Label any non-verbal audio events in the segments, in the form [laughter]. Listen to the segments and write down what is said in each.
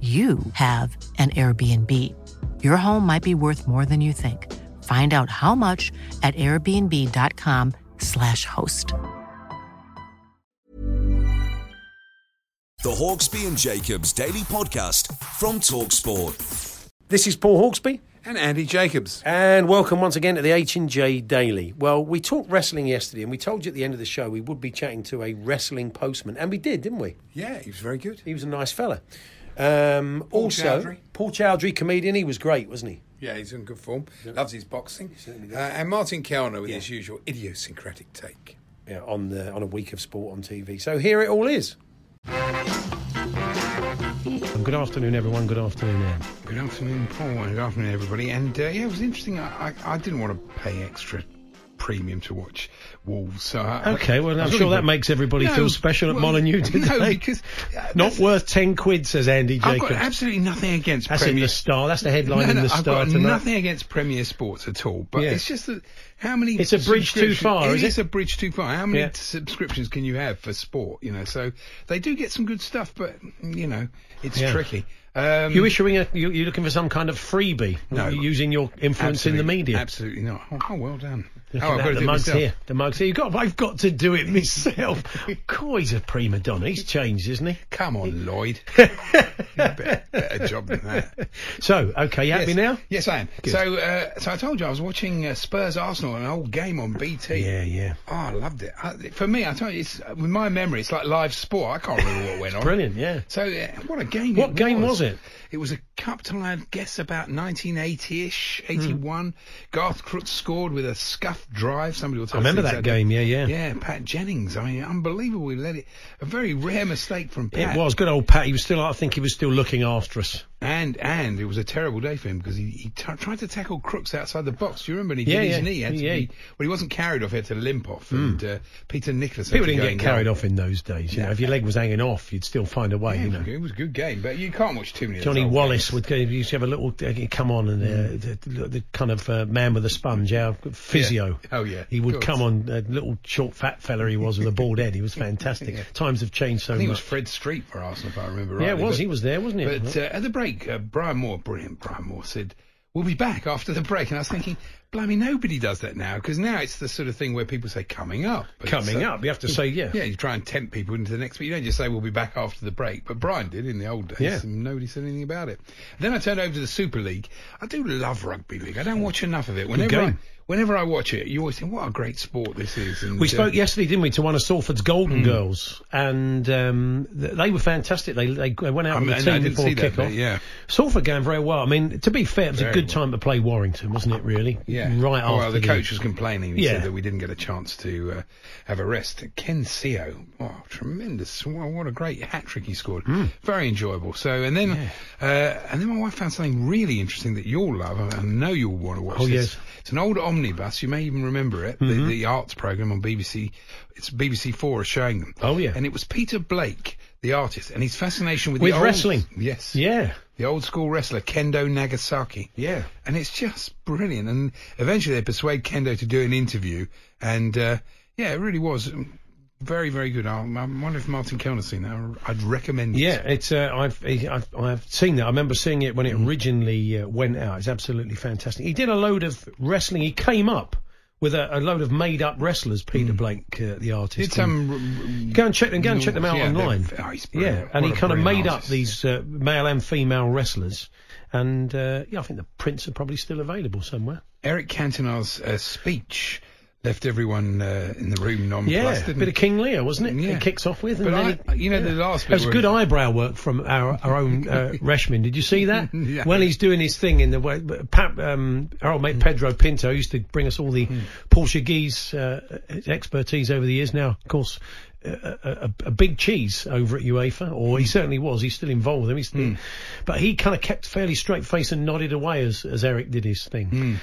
you have an Airbnb. Your home might be worth more than you think. Find out how much at airbnb.com/slash host. The Hawksbee and Jacobs Daily Podcast from Talksport. This is Paul Hawksbee, And Andy Jacobs. and welcome once again to the H and J Daily. Well, we talked wrestling yesterday, and we told you at the end of the show we would be chatting to a wrestling postman, and we did, didn't we? Yeah, he was very good. He was a nice fella. Um, Paul also, Chowdhry. Paul Chowdhry, comedian, he was great, wasn't he? Yeah, he's in good form. Loves his boxing. Uh, and Martin Kelner with Yeah. his usual idiosyncratic take. Yeah, on the on a week of sport on TV. So here it all is. Good afternoon, everyone. Good afternoon, Anne. Good afternoon, Paul, good afternoon, everybody. And uh, yeah, it was interesting. I, I, I didn't want to pay extra premium to watch Wolves. So I, Okay, well, I I'm sure looking that makes everybody No, feel special at well, Molyneux No, today. because uh, Not worth 10 quid, says Andy I've got absolutely nothing against That's in Premier the Star. That's the headline No, in no, the I've Star got tonight. nothing against Premier Sports at all, but Yeah. it's just that how many? It's a bridge too subscriptions- far, is It is it? a bridge too far. How many Yeah. subscriptions can you have for sport? You know, so they do get some good stuff, but you know, it's Yeah. tricky. Um, You issuing a? You, you're looking for some kind of freebie? No. Using your influence in the media. Absolutely not. Oh, oh, well done. Look oh, I've got to the mugs myself. here. The mugs here. You got. I've got to do it myself. God, he's a prima donna. He's changed, isn't he? Come on, Lloyd. [laughs] better, better job than that. So, okay, you happy yes. now? Yes, I am. So, uh, so I told you I was watching uh, Spurs Arsenal, an old game on BT. Yeah, yeah. Oh, I loved it. I, for me, I tell you, it's, with my memory, it's like live sport. I can't remember what went on. Brilliant, yeah. So, uh, what a game! What game was it? It was a cup till I guess about 1980ish, Hmm. 81. Garth Crooks scored with a scuffed drive. Somebody will tell I remember that game, yeah, yeah. Yeah, Pat Jennings. I mean, unbelievable. We let it. A very rare mistake from Pat. It was good old Pat. He was still. I think he was still looking after us. And and it was a terrible day for him because he, he t- tried to tackle Crooks outside the box. Do you remember? And he Yeah, did his yeah. knee. He had to Yeah. be, well, he wasn't carried off. He had to limp off. And uh, Peter Nicholas. People didn't get carried off in those days. You know, if your leg was hanging off, you'd still find a way. Yeah, you it, know. was, it was a good game, but you can't watch too many. Johnny Wallace games. would go, used to have a little uh, come on and uh, the, the kind of uh, man with a sponge, our physio. Oh, yeah, he would come on, a little short fat fella he was with a bald head. He was [laughs] fantastic. Yeah. Times have changed so I think it was much. Fred Street for Arsenal, if I remember right. yeah, it was. he was there, wasn't he? But uh, at the break, uh, Brian Moore, brilliant Brian Moore, said, "We'll be back after the break." And I was thinking, "Blimey, nobody does that now because now it's the sort of thing where people say coming up, Coming uh, up, you have to say yeah. Yeah, you try and tempt people into the next, but you don't just say we'll be back after the break. But Brian did in the old days, Yeah. and nobody said anything about it. Then I turned over to the Super League. I do love rugby league. I don't watch enough of it. Whenever I, whenever I watch it, you always think, what a great sport this is. And, We uh, spoke yesterday, didn't we, to one of Salford's. Golden Girls, and um, th- they were fantastic. They they went out I with mean, the team before kickoff. bit, yeah. Salford going very well. I mean, to be fair, it was a good well. time to play Warrington, wasn't it? Really, Yeah. Right Oh, after well, the coach was complaining. He Yeah. said that we didn't get a chance to uh, have a rest. Ken Sio, oh, tremendous! Well, what a great hat trick he scored. Hmm. Very enjoyable. So, and then, uh, and then my wife found something really interesting that you'll love. I know you'll want to watch. Oh, this. yes. Mm-hmm. It's an old omnibus. You may even remember it. The, the arts program on BBC. It's BBC Four is showing them. Oh, yeah. And it was Peter Blake, the artist, and his fascination with, With the old- wrestling. Yes. Yeah. The old school wrestler Kendo Nagasaki. Yeah. And it's just brilliant. And eventually they persuade Kendo to do an interview. And uh, yeah, it really was very, very good. I, I wonder if Martin Kelner's seen that. I'd recommend it. Yeah, it's uh, I've, I've I've seen that. I remember seeing it when it Mm. originally uh, went out. It's absolutely fantastic. He did a load of wrestling. He came up with a, a load of made-up wrestlers. Peter Blake, uh, the artist, Did some. Go and check them. Go and check them out Yeah, online. oh, yeah, and he kind of made up these uh, male and female wrestlers, and uh, yeah, I think the prints are probably still available somewhere. Eric Cantona's uh, speech left everyone uh, in the room nonplussed. Yeah, a bit of King Lear, wasn't it? Yeah. It kicks off with, and But then I, he- you know, the last bit That was good eyebrow work from our, our own uh, [laughs] Reshmin. Did you see that? [laughs] Yeah. When he's doing his thing in the way, Pat, um, our old mate Pedro Pinto used to bring us all the Portuguese uh, expertise over the years. Now, of course, a, a, a big cheese over at UEFA, or he hmm. certainly was. He's still involved with them. Still, hmm. But he kind of kept fairly straight face and nodded away as, as Eric did his thing. Hmm.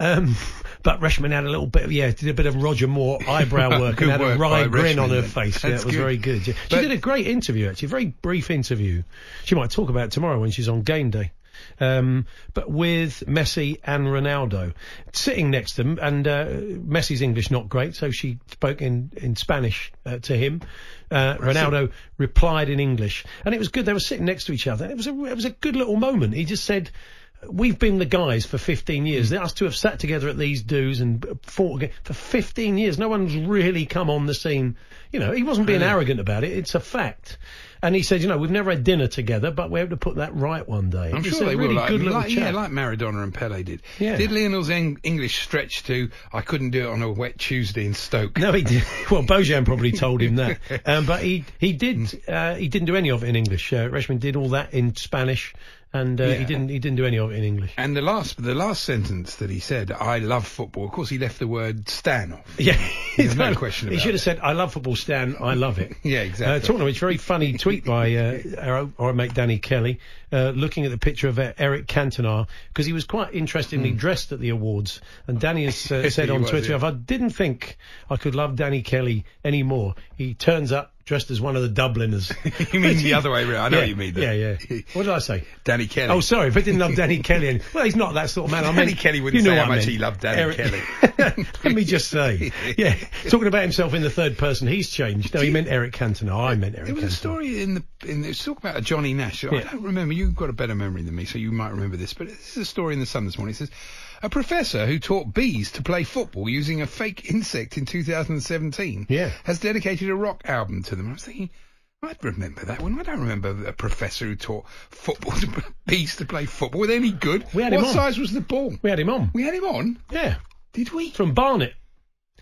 Um, but Reshmin had a little bit, of, yeah, did a bit of Roger Moore eyebrow [laughs] work and had a work wry by grin on her face. Yeah, it was good. very good. She But- did a great interview, actually, a very brief interview. She might talk about it tomorrow when she's on game day. Um, but with Messi and Ronaldo sitting next to them, and uh, Messi's English not great, so she spoke in in Spanish uh, to him. Uh, Ronaldo replied in English, and it was good. They were sitting next to each other. It was a it was a good little moment. He just said. We've been the guys for 15 years. Us two have sat together at these dues and fought for 15 years. No one's really come on the scene. You know, he wasn't being arrogant about it. It's a fact. And he said, you know, we've never had dinner together, but we hope to put that right one day. I'm sure they really will. Like, good like, yeah, like Maradona and Pele did. Yeah. Did Lionel's en- English stretch to I couldn't do it on a wet Tuesday in Stoke? No, he did. [laughs] Well, Bojan probably told him that, [laughs] um, but he he did. Uh, he didn't do any of it in English. Uh, Reshmin did all that in Spanish, and uh, he didn't. He didn't do any of it in English. And the last, the last sentence that he said, "I love football." Of course, he left the word "Stan" off. [laughs] Yeah, There's no question He should have it. said, "I love football, Stan. I love it." [laughs] Yeah, exactly. Uh, talking of which, very funny tweet by uh, [laughs] our, our mate Danny Kelly, uh, looking at the picture of Eric Cantona because he was quite interestingly dressed at the awards. And Danny has uh, said. On was, Twitter, yeah. "If I didn't think I could love Danny Kelly anymore, he turns up dressed as one of the Dubliners." [laughs] you mean the other way around? I know yeah, what you mean. That. Yeah, yeah. [laughs] What did I say? Danny Kelly. Oh, sorry, if I didn't love [laughs] Danny Kelly. And, well, he's not that sort of man. I Danny Kelly wouldn't you know say how I much meant. he loved Danny Eric- Kelly. Let me just say, yeah, talking about himself in the third person, he's changed. No, he meant Eric Cantona. I meant Eric There was a story in the in it's talk about a Johnny Nash. I Yeah. don't remember. You've got a better memory than me, so you might remember this. But this is a story in the Sun this morning. It says a professor who taught bees to play football using a fake insect in 2017 Yeah. has dedicated a rock album to them. I was thinking. I'd remember that one. I don't remember a professor who taught football [laughs] to bees to play football. Were they any good? We had what him on. size was the ball? We had him on. We had him on. Yeah, Did we? from Barnet.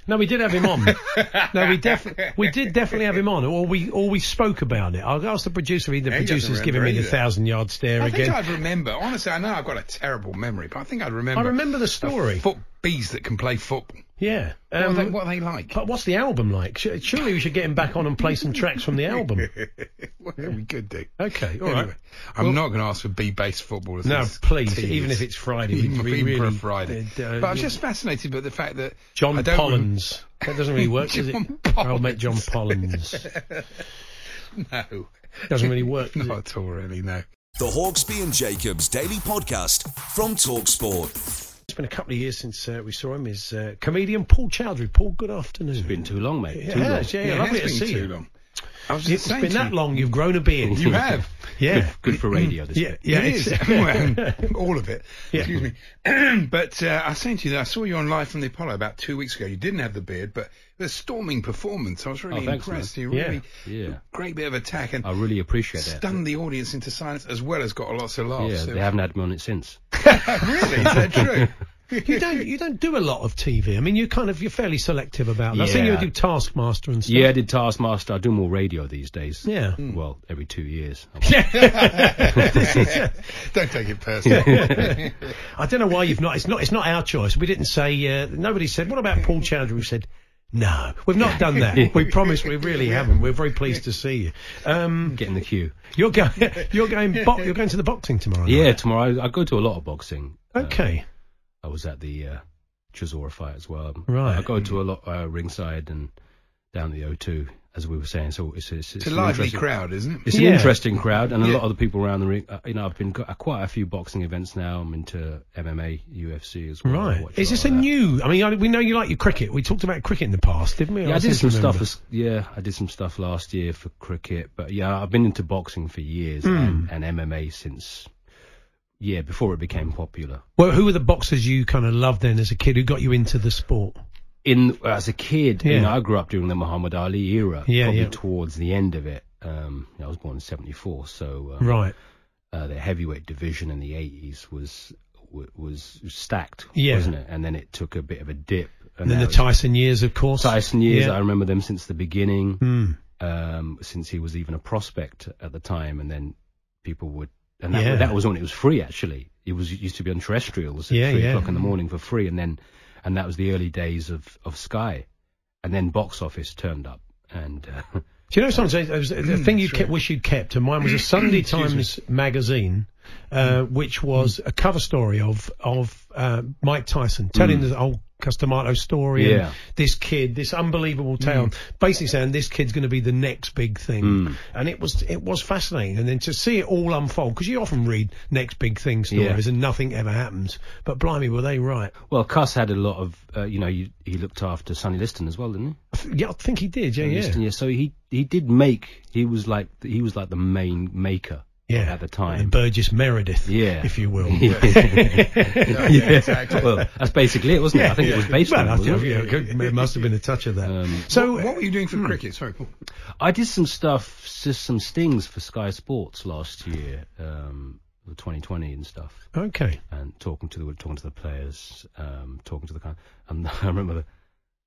No, we did have him on. [laughs] no, we definitely we did definitely have him on, or we or we spoke about it. I'll ask the producer. if The Yeah, producer's giving me the thousand yard stare again. I think. I'd remember. Honestly, I know I've got a terrible memory, but I think I'd remember. I remember the story. Foot bees that can play football. Yeah. What, Um, are they, what are they like? but what's the album like? Surely we should get him back on and play some tracks from the album. [laughs] well, we could do. Okay, all right. Anyway, I'm not going to ask for B-based footballers. No, please, tedious. even if it's Friday, [laughs] even, we even for a really- Friday. uh, but I'm just fascinated by the fact that John I don't rem- Pollins. That doesn't really work, does it? John Our old mate John Pollins. no, Doesn't really work. does not it? at all. Really, no. The Hawksbee and Jacobs Daily Podcast from Talksport. It's been a couple of years since uh, we saw him. Is uh, comedian Paul Chowdhry. Paul, good afternoon. It's been too long, mate. It too long. has, yeah, Yeah, it lovely has to been see too you. long. I was It's just saying been that you- long. You've grown a beard. You have. [laughs] Yeah. Good for radio. This Yeah, yeah, it is. [laughs] [laughs] all of it. Yeah. Excuse me. [clears throat] but uh, I was saying to you that I saw you on Live from the Apollo about two weeks ago. You didn't have the beard, but it was a storming performance. I was really Oh, thanks, impressed. man. You Yeah. really, Yeah. great bit of attack and I really appreciate that. stunned the audience into silence as well as got lots of laughs. Yeah, So- they haven't had me on it since. really? Is that true? You don't. You don't do a lot of TV. I mean, you kind of. You're fairly selective about. that. I think you do Taskmaster and stuff. Yeah, I did Taskmaster. I do more radio these days. Yeah. Well, every two years. [laughs] [laughs] Don't take it personally. [laughs] I don't know why you've not. It's not. It's not our choice. We didn't say. Uh, nobody said. What about Paul Chowdhry? We said. No, we've not done that. we promise we really haven't. We're very pleased to see you. Um, Get in the queue. you're going. You're going. Bo- you're going to the boxing tomorrow. night. Yeah, tomorrow I, I go to a lot of boxing. Okay. I was at the uh, Chisora fight as well. Right. I go to a lot uh, ringside and down the O2, as we were saying. So it's it's, It's it's a an lively interesting- crowd, isn't it? It's Yeah. an interesting crowd, and a Yeah. lot of the people around the ring. Uh, you know, I've been at quite a few boxing events now. I'm into MMA, UFC as well. Right. Is this a that. new? I mean, I, we know you like your cricket. We talked about cricket in the past, didn't we? Yeah, I seem did to some stuff. As, yeah, I did some stuff last year for cricket, but yeah, I've been into boxing for years Hmm. and, and MMA since. Yeah, before it became popular. Well, who were the boxers you kind of loved then as a kid who got you into the sport? in as a kid, you know, I grew up during the Muhammad Ali era. Yeah, probably yeah. towards the end of it. Um, I was born in '74, so um, Right. uh, the heavyweight division in the 80s was was stacked, Yeah. wasn't it? And then it took a bit of a dip. And then the Tyson years, of course. Tyson years, Yeah. I remember them since the beginning, Mm. um, since he was even a prospect at the time, and then people would, and that, Yeah. that was when it was free. Actually, it was it used to be on terrestrials at Yeah, three yeah. o'clock in the morning for free, and then and that was the early days of of Sky, and then box office turned up, and uh, Do you know something? [laughs] Was the thing you kept, wish you'd kept, and mine was a [coughs] Sunday. Times magazine, uh, which was a cover story of of uh, Mike Tyson telling the whole Cus D'Amato story. Yeah. And this kid, this unbelievable tale, basically saying this kid's going to be the next big thing, and it was it was fascinating. And then to see it all unfold, because you often read next big thing stories Yeah. and nothing ever happens. But blimey, were they right? well, Cus had a lot of, uh, you know, he, he looked after Sonny Liston as well, didn't he? Yeah, I think he did. Yeah, Sonny yeah. Liston, yeah. So he he did make, he was like he was like the main maker Yeah, at the time. Burgess Meredith, Yeah. if you will. [laughs] [laughs] yeah, exactly. Well, that's basically it, wasn't it? I think it was based well, on. I it, wasn't think, yeah, it must have been a touch of that. Um, so, What were you doing for cricket? Sorry, Paul. I did some stuff, just some stings for Sky Sports last year, um, the 2020 and stuff, okay, and talking to the talking to the players, um, talking to the kind. And [laughs] I remember that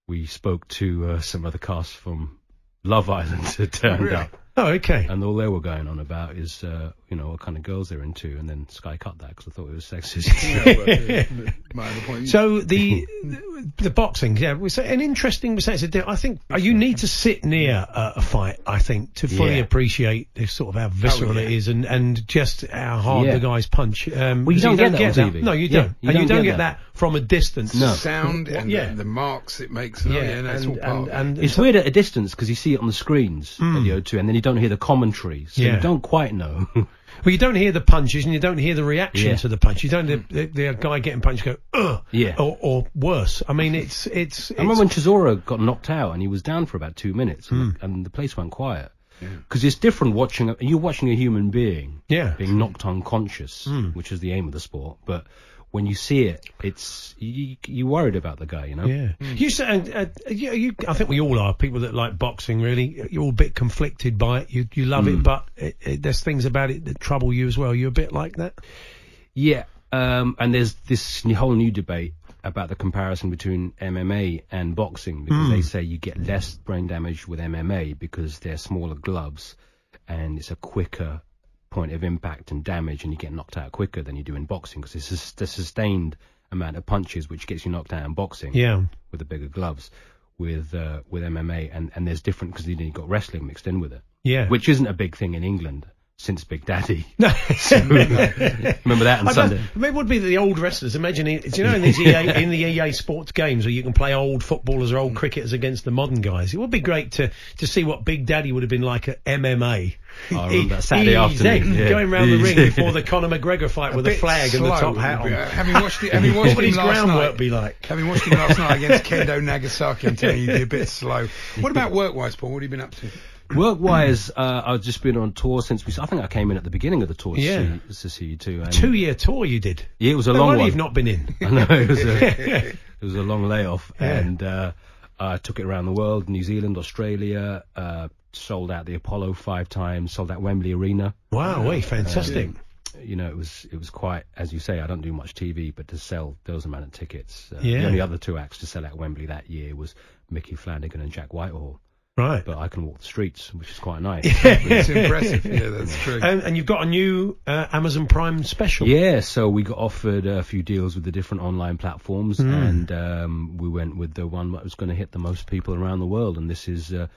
we spoke to uh, some of the cast from Love Island who turned Really? up, oh, okay. and all they were going on about is, uh, you know, what kind of girls they're into, and then Sky cut that because I thought it was sexist. [laughs] Yeah, well, yeah, might have a point. So the [laughs] the boxing, yeah, was an interesting sense. I think uh, you need to sit near uh, a fight. I think to fully Yeah. appreciate this sort of how visceral yeah. it is, and, and just how hard Yeah. the guys punch. Um, Well, you 'cause don't get that on TV. No, you don't. you and you don't don't get get that. that. from a distance. No. sound and yeah. the, the marks it makes. And Yeah, oh, yeah, and, and, and It's weird at a distance because you see it on the screens at the O2, and then you don't hear the commentary, so Yeah. you don't quite know. [laughs] Well, you don't hear the punches and you don't hear the reaction Yeah. to the punch. You don't hear the, the, the guy getting punched go, ugh, Yeah. or, or worse. I mean, it's it's. I remember when Chisora got knocked out and he was down for about two minutes, and, Hmm. and the place went quiet. Because it's different watching. A, you're watching a human being Yeah. Being knocked unconscious, which is the aim of the sport. But when you see it, it's you, you worried about the guy, you know. Yeah, you say, uh, you, you, I think we all are people that like boxing. Really, you're all a bit conflicted by it. You you love it, but it, it, there's things about it that trouble you as well. You're a bit like that. Yeah, um, and there's this whole new debate about the comparison between MMA and boxing because they say you get less brain damage with MMA because they're smaller gloves and it's a quicker point of impact and damage and you get knocked out quicker than you do in boxing because it's sus- the sustained amount of punches which gets you knocked out in boxing Yeah, with the bigger gloves with uh, with MMA and, and there's different because then you've got wrestling mixed in with it. Yeah. which isn't a big thing in England since Big Daddy [laughs] No. remember that on I Sunday don't- it would be the old wrestlers. Imagine, it, do you know, in these EA, in the EA Sports games where you can play old footballers or old cricketers against the modern guys. It would be great to to see what Big Daddy would have been like at MMA. I remember that Saturday Easy, afternoon, [laughs] yeah. going round the ring before the Conor McGregor fight with a bit flag and the top hat on. uh, Having watched it, having [laughs] watched What would him his last groundwork night, be like? Having watched him last night against Kendo Nagasaki, I'm telling you, he'd be a bit slow. What about work-wise, Paul? What have you been up to? Work wise, uh, I've just been on tour since we. I think I came in at the beginning of the tour to, Yeah. see, to see you too. And Two year tour you did. Yeah, it was a No long one. you've not been in. [laughs] I know it was a [laughs] it was a long layoff, Yeah. and uh, I took it around the world: New Zealand, Australia. Uh, sold out the Apollo five times. Sold out Wembley Arena. Wow, wait, fantastic. You know, it was it was quite as you say. I don't do much TV, but to sell those amount of tickets, uh, Yeah. the only other two acts to sell out Wembley that year was Micky Flanagan and Jack Whitehall. Right. But I can walk the streets, which is quite nice. [laughs] It's impressive. Yeah, that's true. And, and you've got a new uh, Amazon Prime special. Yeah, so we got offered a few deals with the different online platforms, Hmm. and um, we went with the one that was going to hit the most people around the world, and this is uh,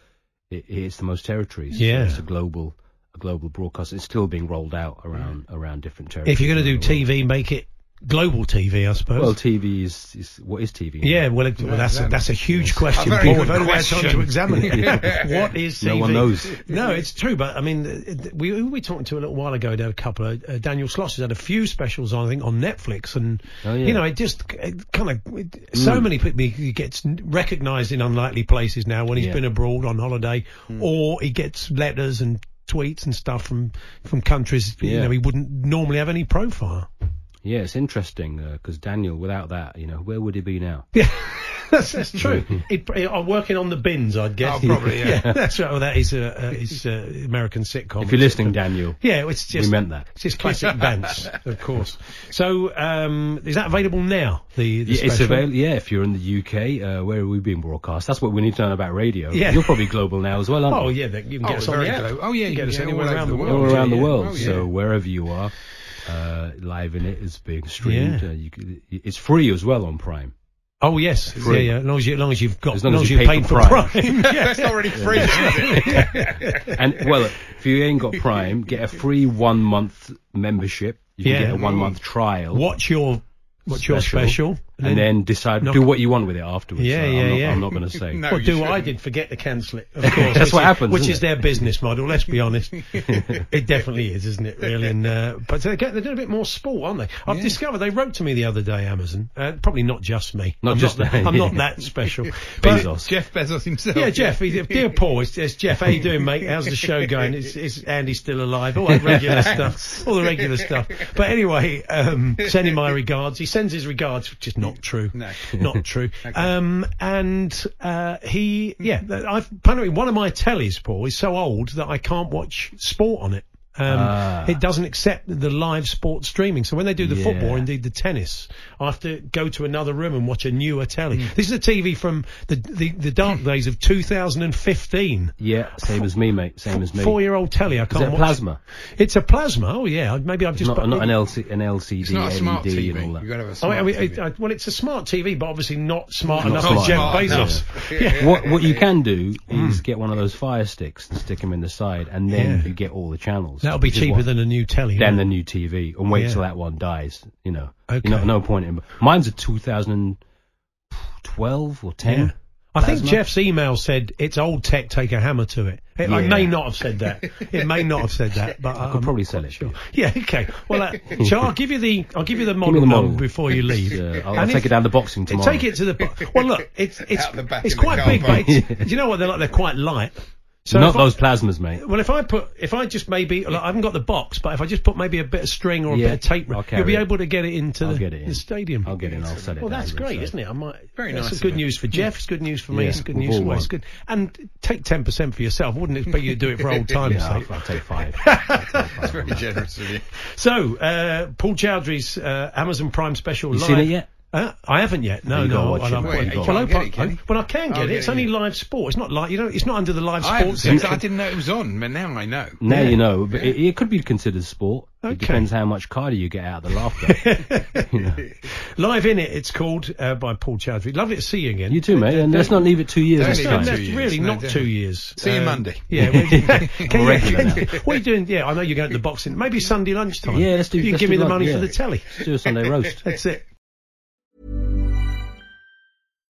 it, it's the most territories. So Yeah. it's a global a global broadcast. It's still being rolled out around around different territories. If you're going to do around world. TV, make it global TV, I suppose. well, TV is, is what is TV? yeah, well, it, well that's a, that's a huge question. A very Paul. good We've only had time to examine it. [laughs] what is TV? No one knows. No, it's true, but I mean, it- it- we who were we talking to a little while ago. There were a couple of uh, Daniel Sloss has had a few specials, I think, on Netflix, and Oh, yeah. you know, it just kind of it, so many people he gets recognised in unlikely places now when he's Yeah. been abroad on holiday, or he gets letters and tweets and stuff from from countries you know he wouldn't normally have any profile. Yeah, it's interesting because Daniel, without that, you know, where would he be now? Yeah. [laughs] that's, that's true. [laughs] He'd, he- I'm working on the bins, I'd guess. Oh, probably, [laughs] yeah. that's right. Well, that is a, uh, is uh, American sitcom. If you're listening, Daniel, Yeah, it's just we meant that. It's just classic Vance, of course. So, um, is that available now? The, the Yeah, it's available. Yeah, if you're in the UK, uh, where are we being broadcast? That's what we need to know about radio. Yeah. You're probably global now as well, aren't Oh you? yeah, you can Oh, get us on the app. glo- oh, yeah, you get can us get anywhere all around the world. all around yeah, the yeah. world. Oh, yeah. So wherever you are, uh, live in it is being streamed. Yeah. Uh, you, could- it's free as well on Prime. Oh yes, Free. yeah, yeah. As long as, you, as long as you've got, As long as you've you paid paid for for Prime. Prime. [laughs] yeah. That's already free, is it? [laughs] And well, if you ain't got Prime, get a free one month membership. You can Yeah. get a one month trial. Watch your what's your Special. Special, and then decide knock- do what you want with it afterwards. Yeah, So yeah, I'm not, yeah. I'm not going to say. [laughs] No. Well, you do what I did, forget to cancel it. Of [laughs] course, That's which what is- happens, Which isn't is it? their business model. Let's be honest. [laughs] it definitely is, isn't it? Really, and uh, but they're, get- they're doing a bit more sport, aren't they? I've Yeah. discovered they wrote to me the other day, Amazon. Uh, probably not just me. Not I'm just Not, that, I'm not that special. Bezos. Jeff Bezos himself. Yeah, Jeff. He, dear Paul, it's, it's Jeff. How you doing, mate? How's the show going? Is, is Andy still alive? All that regular stuff. All the regular stuff. But anyway, um, sending my regards. He sends his regards, which is not true. No. [laughs] not true. [laughs] Um, and uh, he, yeah, I've apparently one of my tellies, Paul, is so old that I can't watch sport on it. Um, Ah. It doesn't accept the live sports streaming. So when they do the Yeah. football, indeed the tennis, I have to go to another room and watch a newer telly. Hmm. This is a TV from the the, the dark days of 2015. Yeah, same as me, mate. Same as me. Four year old telly. I can't Is it watch. plasma? It's a plasma. Oh yeah. Maybe I've just Not, put- not an, LC, an LCD, It's not a smart LED, TV. and all that. You've got to have a Oh, smart I mean, TV. it, I, well, it's a smart TV, but obviously not smart Not enough smart. for Jeff Smart, no. Bezos. [laughs] Yeah. what what you can do is get one of those fire sticks and stick them in the side, and then Hmm. Yeah. you get all the channels. That'll be cheaper what- than a new telly. than won't the new TV, and wait Yeah. till that one dies. You know, Okay. you know, no point in. Mine's a 2012 or 10. Yeah. I think Plasma. Jeff's email said it's old tech. Take a hammer to it. it I Yeah. may not have said that. It may not have said that, but [laughs] I could probably sell it. Sure. [laughs] Yeah. Okay. Well, uh, [laughs] so I'll give you the I'll give you the model, me the number model. before you leave. Yeah, I'll, I'll And take if- it down the boxing tomorrow. Take it to the. bo- Well, look, it's it's Out the back it's in the quite car big, but park. it's, do you know what they're like? They're quite light. So Not if I- those plasmas, mate. Well, if I put, if I just maybe, like, I haven't got the box, but if I just put maybe a bit of string or a Yeah, bit of tape, I'll you'll be it. able to get it into I'll the, get it in. the stadium. I'll get it and I'll sell it. Well, down that's great, side. isn't it? I might. Very that's nice good news for Jeff. It's good news for me. Yeah, It's good we've news all for me. Good. And take ten percent for yourself. I wouldn't expect you to do it for old [laughs] times' Yeah, sake. I'll, I'll take five. [laughs] I'll take five. That's very generous of you. So, uh, Paul Chowdhry's uh, Amazon Prime special. You live. seen it yet? Uh, I haven't yet. No, You no. watch I'm mate. quite- You well, can't I get it, can I- well, I can I'll get it. It's it, only yeah. live sport. It's not like you know. It's not under the live I, sports. haven't- I didn't know it was on, but now I know. Now Yeah. you know, but it, it could be considered sport. Okay. It depends how much cardio you get out of the laughter. [laughs] you, know. [laughs] Live Innit. It's called uh, by Paul Chowdhry. Lovely to see you again. you too, mate. And let's not leave it two years Don't this leave time. two years, really no, not definitely. two years. See you Um, Monday. Yeah. we- [laughs] can I'm a you- regular can now. you- what are you doing? Yeah, I know you're going to the boxing. Maybe Sunday lunchtime. Yeah, let's do- You can give me the money for the telly. Do a Sunday roast. That's it.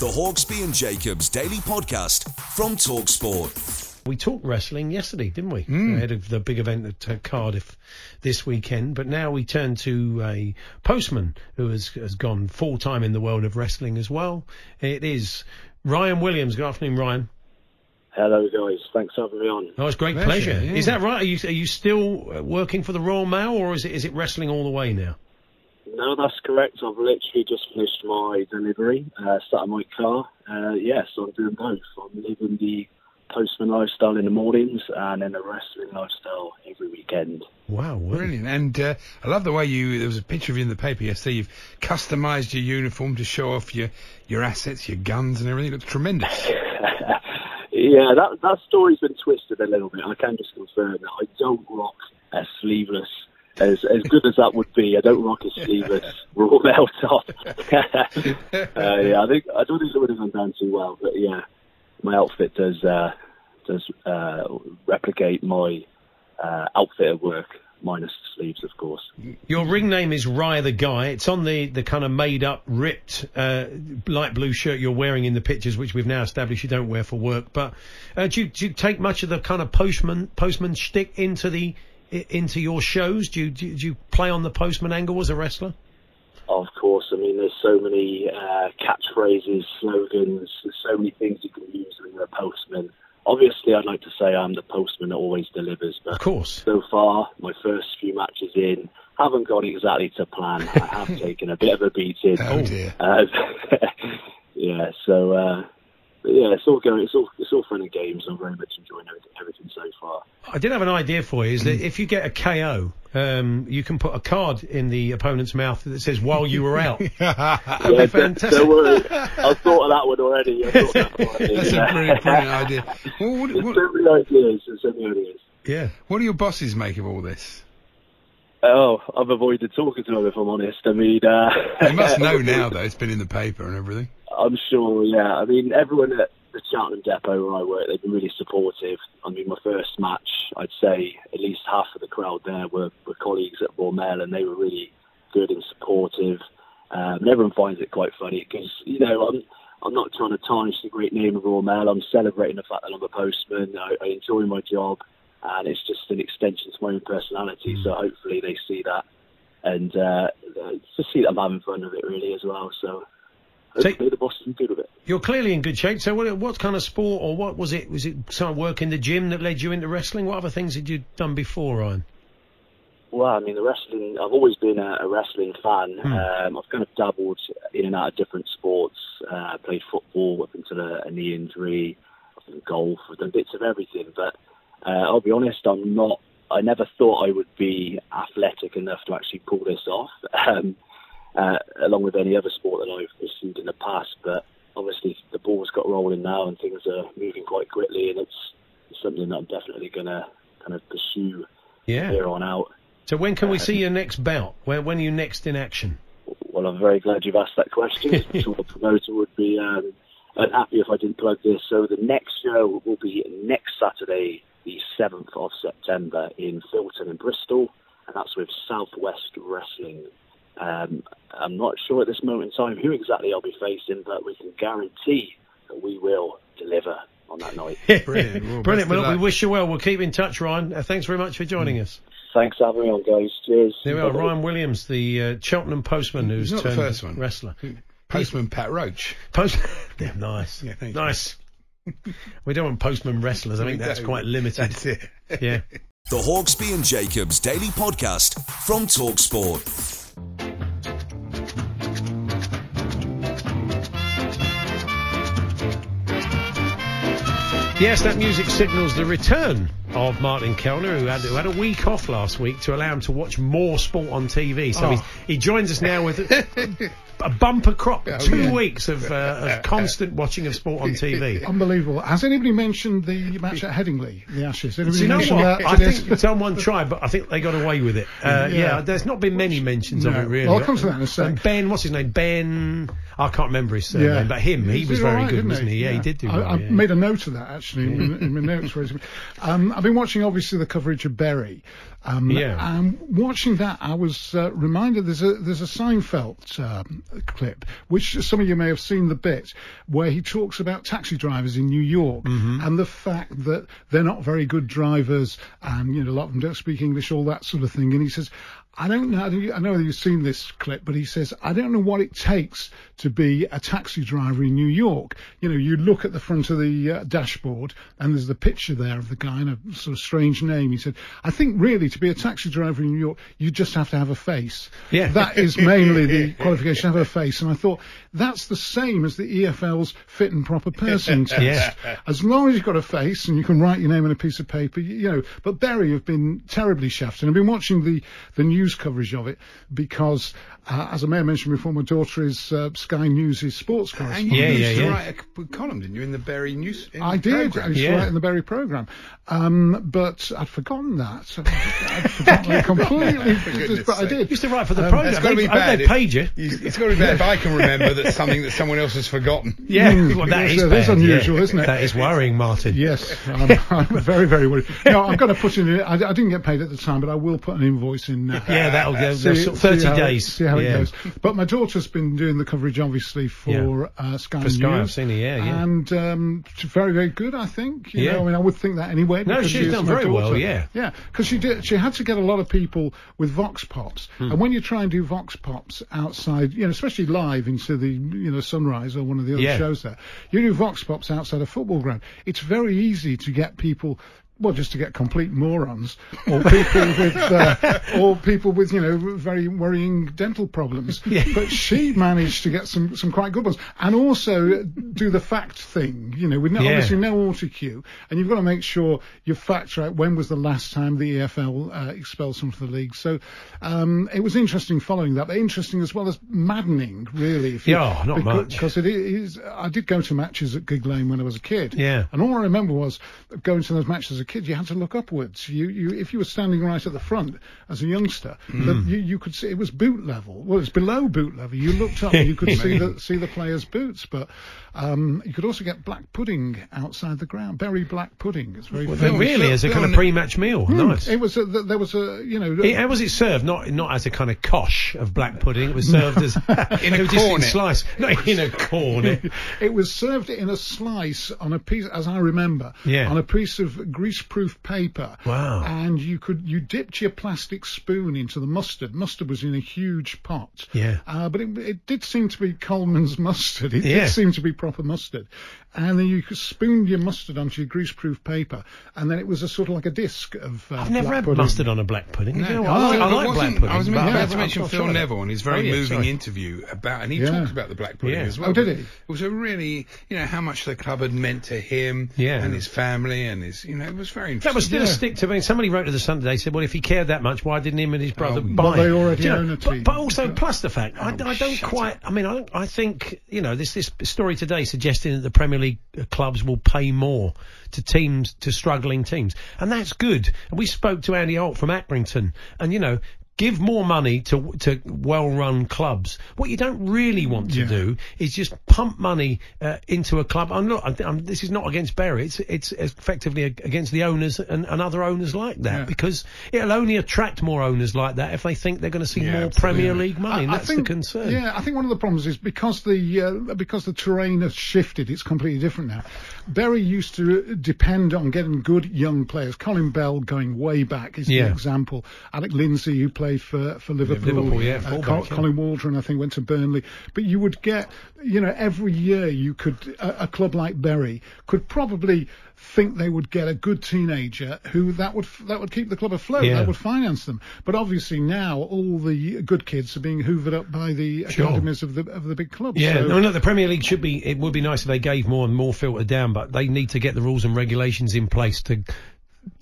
The Hawksbee and Jacobs Daily Podcast from Talksport. We talked wrestling yesterday, didn't we? Mm. Ahead of the big event at uh, Cardiff this weekend. But now we turn to a postman who has, has gone full time in the world of wrestling as well. It is Ryan Williams. Good afternoon, Ryan. Hello, guys. Thanks for having me on. Oh, it's great Pleasure, pleasure. yeah. Is that right? Are you are you still uh, working for the Royal Mail, or is it is it wrestling all the way now? No, that's correct. I've literally just finished my delivery, uh, sat in my car. Uh, yes, I'm doing both. I'm living the postman lifestyle in the mornings and then the wrestling lifestyle every weekend. Wow, Brilliant. And uh, I love the way you, there was a picture of you in the paper yesterday. You've customised your uniform to show off your, your assets, your guns and everything. It looks tremendous. [laughs] Yeah, that that story's been twisted a little bit. I can just confirm that I don't rock a sleeveless. As as good as that would be, I don't rock a sleeveless [laughs] raw mail top. [laughs] uh, yeah, I think I don't think it would have gone down too well, but yeah, my outfit does uh, does uh, replicate my uh, outfit at work, minus sleeves, of course. Your ring name is Rye the Guy. It's on the, the kind of made up, ripped, uh, light blue shirt you're wearing in the pictures, which we've now established you don't wear for work. But uh, do, you, do you take much of the kind of postman postman shtick into the into your shows? Do you, do you do you play on the postman angle as a wrestler? Of course, I mean, there's so many uh, catchphrases, slogans, there's so many things you can use when you're a postman. Obviously, I'd like to say I'm the postman that always delivers, but Of course. so far, my first few matches in haven't gone exactly to plan. I have [laughs] taken a bit of a beating. Oh, dear. Uh, [laughs] yeah, so uh, but yeah, it's all going. It's all it's all fun and games. I'm very much enjoying everything, everything so far. I did have an idea for you. Is that if you get a KO, um, you can put a card in the opponent's mouth that says "While you were out." [laughs] That'd Yeah, be fantastic. don't worry. I've thought of that one already. I've thought that one already. That's a brilliant, brilliant idea. [laughs] Well, what, There's what, so many ideas. So many ideas. Yeah. what do your bosses make of all this? Oh, I've avoided talking to him if I'm honest. I mean, uh, They must know [laughs] now, though. It's been in the paper and everything. I'm sure, yeah. I mean, everyone at the Cheltenham Depot where I work, they've been really supportive. I mean, my first match, I'd say at least half of the crowd there were, were colleagues at Royal Mail, and they were really good and supportive. Um, and everyone finds it quite funny because, you know, I'm I'm not trying to tarnish the great name of Royal Mail. I'm celebrating the fact that I'm a postman. I, I enjoy my job, and it's just an extension to my own personality. So hopefully they see that and uh, just see that I'm having fun with it really as well. So hopefully the bosses are good with it. You're clearly in good shape. So, what, what kind of sport, or what was it? Was it some work in the gym that led you into wrestling? What other things had you done before, Ryan? Well, I mean, the wrestling, I've always been a, a wrestling fan. Hmm. Um, I've kind of dabbled in and out of different sports. Uh, played football up until a, a knee injury. I've done golf. I've done bits of everything. But uh, I'll be honest, I'm not, I never thought I would be athletic enough to actually pull this off, [laughs] um, uh, along with any other sport that I've pursued in the past. But obviously, the ball's got rolling now and things are moving quite quickly, and it's, it's something that I'm definitely going to kind of pursue Yeah. here on out. So, when can we see your next bout? When, when are you next in action? Well, I'm very glad you've asked that question. [laughs] I'm sure the promoter would be um, unhappy if I didn't plug this. So the next show will be next Saturday, the 7th of September in Filton and Bristol, and that's with Southwest Wrestling. Um, I'm not sure at this moment in time who exactly I'll be facing, but we can guarantee that we will deliver on that night. [laughs] Brilliant. Well, Brilliant. Well, we wish you well. We'll keep in touch, Ryan. Uh, thanks very much for joining us. Thanks for having me on, guys. Cheers. There we are, Ryan Williams, the uh, Cheltenham postman who's He's not the turned first one. wrestler. Postman Pat Roach. Post, [laughs] yeah, nice, Yeah, thank you. Nice. we don't want postman wrestlers. I think that's quite limited. That's it. Yeah. The Hawksbee and Jacobs Daily Podcast from Talksport. Yes, that music signals the return of Martin Kelner, who had, who had a week off last week to allow him to watch more sport on TV. So Oh. he's, he joins us now with [laughs] a, bumper crop, Oh, two yeah. weeks of, uh, of constant watching of sport on TV. Unbelievable. Has anybody mentioned the match at Headingley, the Ashes? Anybody Do you know what? I think someone tried, but I think they got away with it. Uh, yeah. Yeah. there's not been many mentions of it really. Well, I'll come to that in a sec. And Ben, what's his name? Ben. I can't remember his surname, Yeah. but him, he was very right, good, wasn't he? Yeah, he did do I, well. I made a note of that actually in, my- in my notes. Um, I've been watching obviously the coverage of Bury. Um, Yeah. And watching that, I was uh, reminded there's a there's a Seinfeld um, clip, which some of you may have seen the bit where he talks about taxi drivers in New York and the fact that they're not very good drivers, and you know a lot of them don't speak English, all that sort of thing. And he says. I don't know. I know you've seen this clip, but he says, I don't know what it takes to be a taxi driver in New York. You know, you look at the front of the uh, dashboard and there's the picture there of the guy in a sort of strange name. He said, I think really to be a taxi driver in New York, you just have to have a face. Yeah. That is mainly the [laughs] qualification, have a face. And I thought, that's the same as the EFL's fit and proper person [laughs] test. Yeah. As long as you've got a face and you can write your name on a piece of paper, you, you know. But Bury have been terribly shafted. I've been watching the, the news coverage of it because, uh, as I may have mentioned before, my daughter is uh, Sky News' sports And correspondent. you Yeah, used yeah, to yeah. write a c- column, didn't you, in the Bury News? I did. programme? I used Yeah. to write in the Bury programme. Um, but I'd forgotten that. [laughs] I'd forgotten it completely. [laughs] goodness but I sake. did. Used to write for the Um, programme. That's got to They- be bad. They paid you. It's got to be bad if I can remember that's something that someone else has forgotten. [laughs] Yeah, Mm, well, that yes, is it is bad, unusual, yeah. isn't it? That is worrying, Martin. Yes, I'm, I'm very, very worried. No, I'm going to put in. I, I didn't get paid at the time, but I will put an invoice in now. Yeah, that'll go. See- sort of 30 see how it- days. see how yeah. it goes. But my daughter's been doing the coverage, obviously, for uh, Sky For Sky, News. I've seen it, yeah, yeah. And um, very, very good, I think. You Yeah. know, I mean, I would think that anyway. No, she's she done very well, yeah. Yeah, because she did. She had to get a lot of people with vox pops, Hmm. and when you try and do vox pops outside, you know, especially live into the you know Sunrise or one of the other Yeah. shows there, you do vox pops outside a football ground. It's very easy to get people. Well, just to get complete morons, or people [laughs] with, uh, or people with, you know, very worrying dental problems. [laughs] Yeah. But she managed to get some, some quite good ones, and also do the fact thing, you know, with no, Yeah. obviously no autocue, and you've got to make sure you fact right when was the last time the EFL uh, expelled someone from the league. So um, it was interesting following that, but interesting as well as maddening, really. If you- Yeah, not because, much. Because it is. I did go to matches at Gigg Lane when I was a kid. Yeah. And all I remember was going to those matches as a kid. You had to look upwards. You, you, if you were standing right at the front as a youngster, that you, you could see it was boot level. Well, it was below boot level. You looked up and you could [laughs] see the see the players' boots, but um, you could also get black pudding outside the ground. Bury black pudding. It's very. Well, really, as a kind of pre-match meal. Nice. It was. A, there was a. You know. It- how was it served? Not not as a kind of kosh of black pudding. It was served as [laughs] In a cornet. slice, [laughs] not in a cornet. it was served in a slice on a piece, as I remember, Yeah. on a piece of greaseproof paper. Wow. And you could you dipped your plastic spoon into the mustard. Mustard was in a huge pot. Yeah. Uh, but it, it did seem to be Colman's [laughs] mustard. It Yeah. did seem to be proper mustard. And then you spooned your mustard onto your greaseproof paper, and then it was a sort of like a disc of. Uh, I've never had pudding. mustard on a black pudding. You know, No, I like, I like wasn't- black pudding. I was about I've- to mention Phil it. Neville and his very Oh, yeah, moving sorry. interview about, and he Yeah. talked about the black pudding Yeah. as well. Oh, did he? It was a really, you know, how much the club had meant to him Yeah. and his family and his, you know, it was very That was interesting. still a stick to me. Somebody wrote to the Sunday said, "Well, if he cared that much, why didn't him and his brother Oh, buy?" they already you own a but, team. but also, plus the fact, I, Oh, I don't quite. I mean, I, don't, I think you know this this story today suggesting that the Premier League uh, clubs will pay more to teams to struggling teams, and that's good. And we spoke to Andy Holt from Accrington, and you know. Give more money to to well-run clubs. What you don't really want to Yeah. do is just pump money uh, into a club. I'm not. I'm, this is not against Bury. It's it's effectively against the owners and, and other owners like that Yeah. because it'll only attract more owners like that if they think they're going to see Yeah, more absolutely. Premier League money. and I- I that's think- the concern. Yeah, I think one of the problems is because the uh, because the terrain has shifted. It's completely different now. Bury used to depend on getting good young players. Colin Bell, going way back, is the example. Alec Lindsay, who played for for Liverpool. Liverpool, yeah, Uh, fullback, Col- yeah. Colin Waldron, I think, went to Burnley. But you would get, you know, every year you could a, a club like Bury could probably think they would get a good teenager who that would that would keep the club afloat. Yeah. That would finance them. But obviously now all the good kids are being hoovered up by the Sure. academies of the of the big clubs. Yeah, So- no, no, the Premier League should be. It would be nice if they gave more and more filtered down, but they need to get the rules and regulations in place to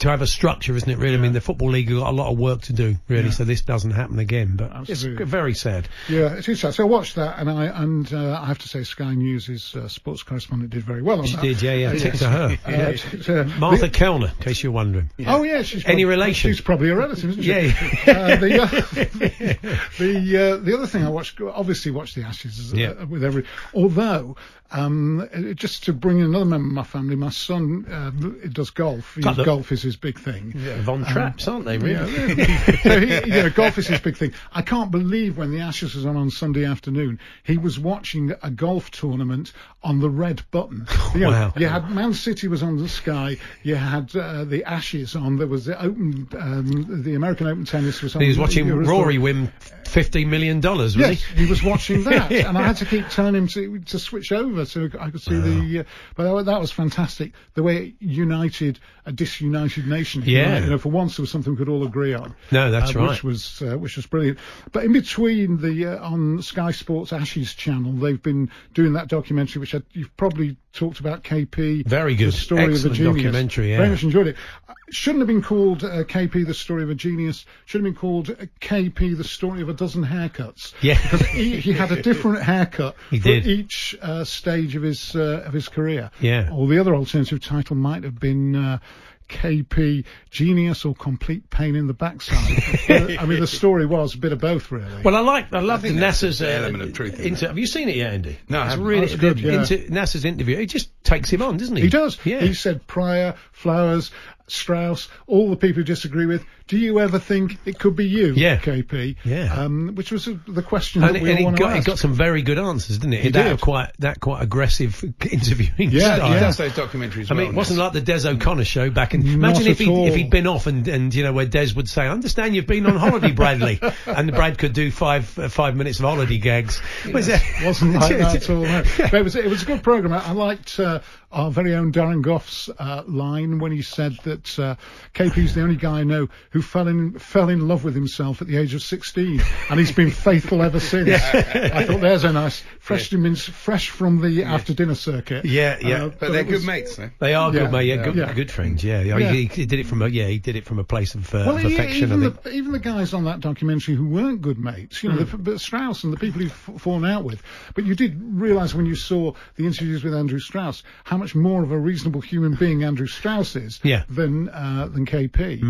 to have a structure, isn't it? Really, I mean, the football league have got a lot of work to do, really. Yeah. So this doesn't happen again. But Absolutely. it's very sad. Yeah, it is sad. So I watched that, and I and uh, I have to say, Sky News' uh, sports correspondent did very well on She that. did, yeah, yeah. Tip to her. [laughs] Yeah. t- uh, Martha the- Kelner, in case you're wondering. Oh yeah, she's Any prob- relation? She's probably a relative, isn't she? Yeah. Uh, the, uh, [laughs] the uh, the other thing I watched, obviously, watched the Ashes uh, Yeah. with every. Although, um, just to bring in another member of my family, my son uh, does golf. He- Like the- golf is his big thing. Yeah, Von Traps, aren't they? Really? Yeah, so he, you know, golf is his big thing. I can't believe when the Ashes was on on Sunday afternoon, he was watching a golf tournament on the red button. [laughs] You know, Wow. You had Man City was on the sky. You had uh, the Ashes on. There was the Open, um, the American Open tennis was on. He was watching Rory win fifteen million dollars, was Yes, he? he was watching [laughs] that, Yeah. and I had to keep telling him to to switch over so I could see the. Uh, but that, that was fantastic. The way it united a disunited nation. if you Yeah. like. you know, for once there was something we could all agree on. No, that's uh, right. Which was uh, which was brilliant. But in between the uh, on Sky Sports Ashes channel, they've been doing that documentary, which I, you've probably talked about. KP, Very good. the story of a Excellent genius. documentary, yeah. Very much enjoyed it. Uh, Shouldn't have been called uh, KP, the story of a genius. Should have been called KP, the story of a dozen haircuts. Yeah. because he, he had a different haircut [laughs] He for did. each uh, stage of his uh, of his career. Yeah. Or the other alternative title might have been. Uh, KP genius or complete pain in the backside. [laughs] I mean, the story was a bit of both, really. Well, I like, I love the Nasser's the uh, element of truth in inter- Have you seen it yet, Andy? No, it's really That's good, yeah. inter- Nasser's interview. It just takes him on, doesn't he? He does. Yeah. He said Prior, Flowers, Strauss, all the people who disagree with. Do you ever think it could be you, Yeah. KP? Yeah. Um, which was uh, the question and, that we and all he want to got, he ask. got some very good answers, didn't he? He that did. quite that quite aggressive [laughs] interviewing Yeah, style. He yeah. does those documentaries I mean, well, it wasn't Ness. like the Des O'Connor show back in. Not Imagine if at he all. if he'd been off and, and you know where Des would say, "I understand you've been on holiday, Bradley," [laughs] and Brad could do five uh, five minutes of holiday gags. Was it wasn't like that at all. No. [laughs] But it was it was a good program. I, I liked uh, our very own Darren Gough's uh, line when he said that uh, KP's the only guy I know who fell in fell in love with himself at the age of 16, and he's been faithful ever since. I thought there's a nice fresh means fresh from the after dinner circuit. Yeah, yeah. Uh, But they're good was- mates, though. They are Yeah, good, mates. Yeah, yeah. good, Yeah. good friends. Yeah, yeah. Yeah. He, he did it from a yeah. He did it from a place of, uh, Well, of affection. even I think. the even the guys on that documentary who weren't good mates, you know, Hmm. the, the Strauss and the people you've f- fallen out with. But you did realise when you saw the interviews with Andrew Strauss how much more of a reasonable human being Andrew Strauss is Yeah. Than uh, than KP.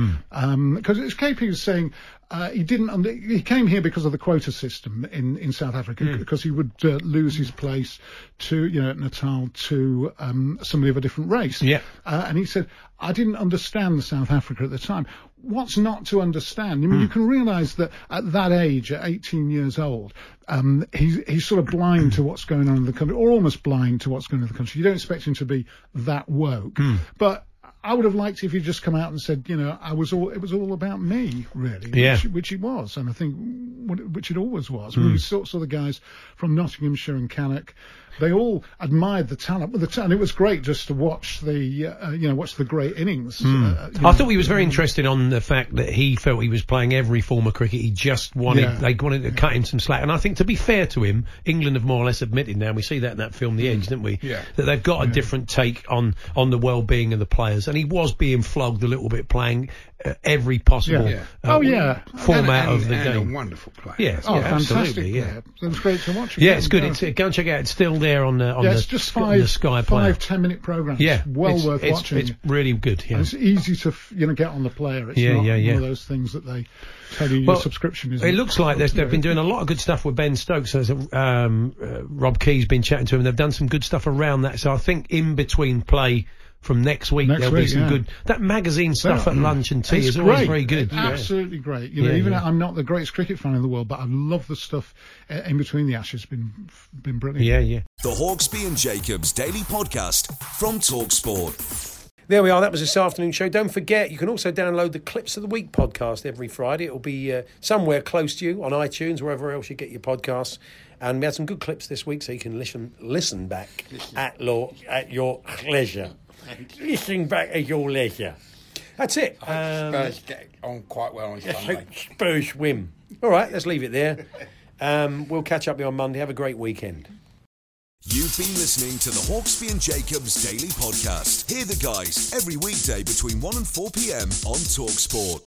Because it's KP was saying. Uh, he didn't. Under, he came here because of the quota system in, in South Africa, Hmm. because he would uh, lose his place to, you know, at Natal to um, somebody of a different race. Yeah. Uh, and he said, I didn't understand South Africa at the time. What's not to understand? I mean, Hmm. you can realise that at that age, at 18 years old, um, he's, he's sort of blind to what's going on in the country, or almost blind to what's going on in the country. You don't expect him to be that woke. Hmm. But I would have liked if he'd just come out and said, you know, I was all, it was all about me, really. Yeah. Which, which it was. And I think, it- which it always was. Hmm. When we saw, saw the guys from Nottinghamshire and Cannock, they all admired the talent. But the ta- and it was great just to watch the, uh, you know, watch the great innings. uh, you Hmm. I know. thought he was very interested on the fact that he felt he was playing every form of cricket. He just wanted Yeah. they wanted to cut him some slack. And I think to be fair to him, England have more or less admitted now. and We see that in that film, The Edge, didn't we? Yeah. That they've got a different take on on the well-being of the players. And he was being flogged a little bit, playing uh, every possible Yeah. uh, Oh, yeah. format and, and, of the and game. a wonderful player. Yeah, Oh, yeah, fantastic! absolutely, yeah. It was great to watch. Yeah, it's good. It's, uh, go and check it out. It's still there on the on yeah, the, it's just five, the Sky Player. five ten minute programs. Yeah, well it's, worth it's, watching. It's really good. Yeah. It's easy to you know get on the player. It's Yeah, not yeah, yeah. one of those things that they tell you Well, your subscription is. It looks like they've been doing a lot of good stuff with Ben Stokes. There's a, um, uh, Rob Key's been chatting to him. They've done some good stuff around that. So I think in between play from next week Next there'll be some yeah. good. That magazine stuff Well, at lunch and tea It's is always very good. It's Yeah. Absolutely great. You know, Yeah, even yeah. I'm not the greatest cricket fan in the world, but I love the stuff uh, in between the ashes. Been been brilliant. Yeah, yeah. The Hawksbee and Jacobs Daily Podcast from Talksport. There we are. That was this afternoon show. Don't forget, you can also download the Clips of the Week podcast every Friday. It'll be uh, somewhere close to you on iTunes, wherever else you get your podcasts. And we had some good clips this week, so you can listen listen back at law at your leisure. Listen back at your leisure. That's it. Um, Spurs get on quite well on Sunday. hope Spurs win. All right, let's leave it there. Um, we'll catch up with you on Monday. Have a great weekend. You've been listening to the Hawksbee and Jacobs Daily Podcast. Hear the guys every weekday between 1 and 4 p.m. on Talksport.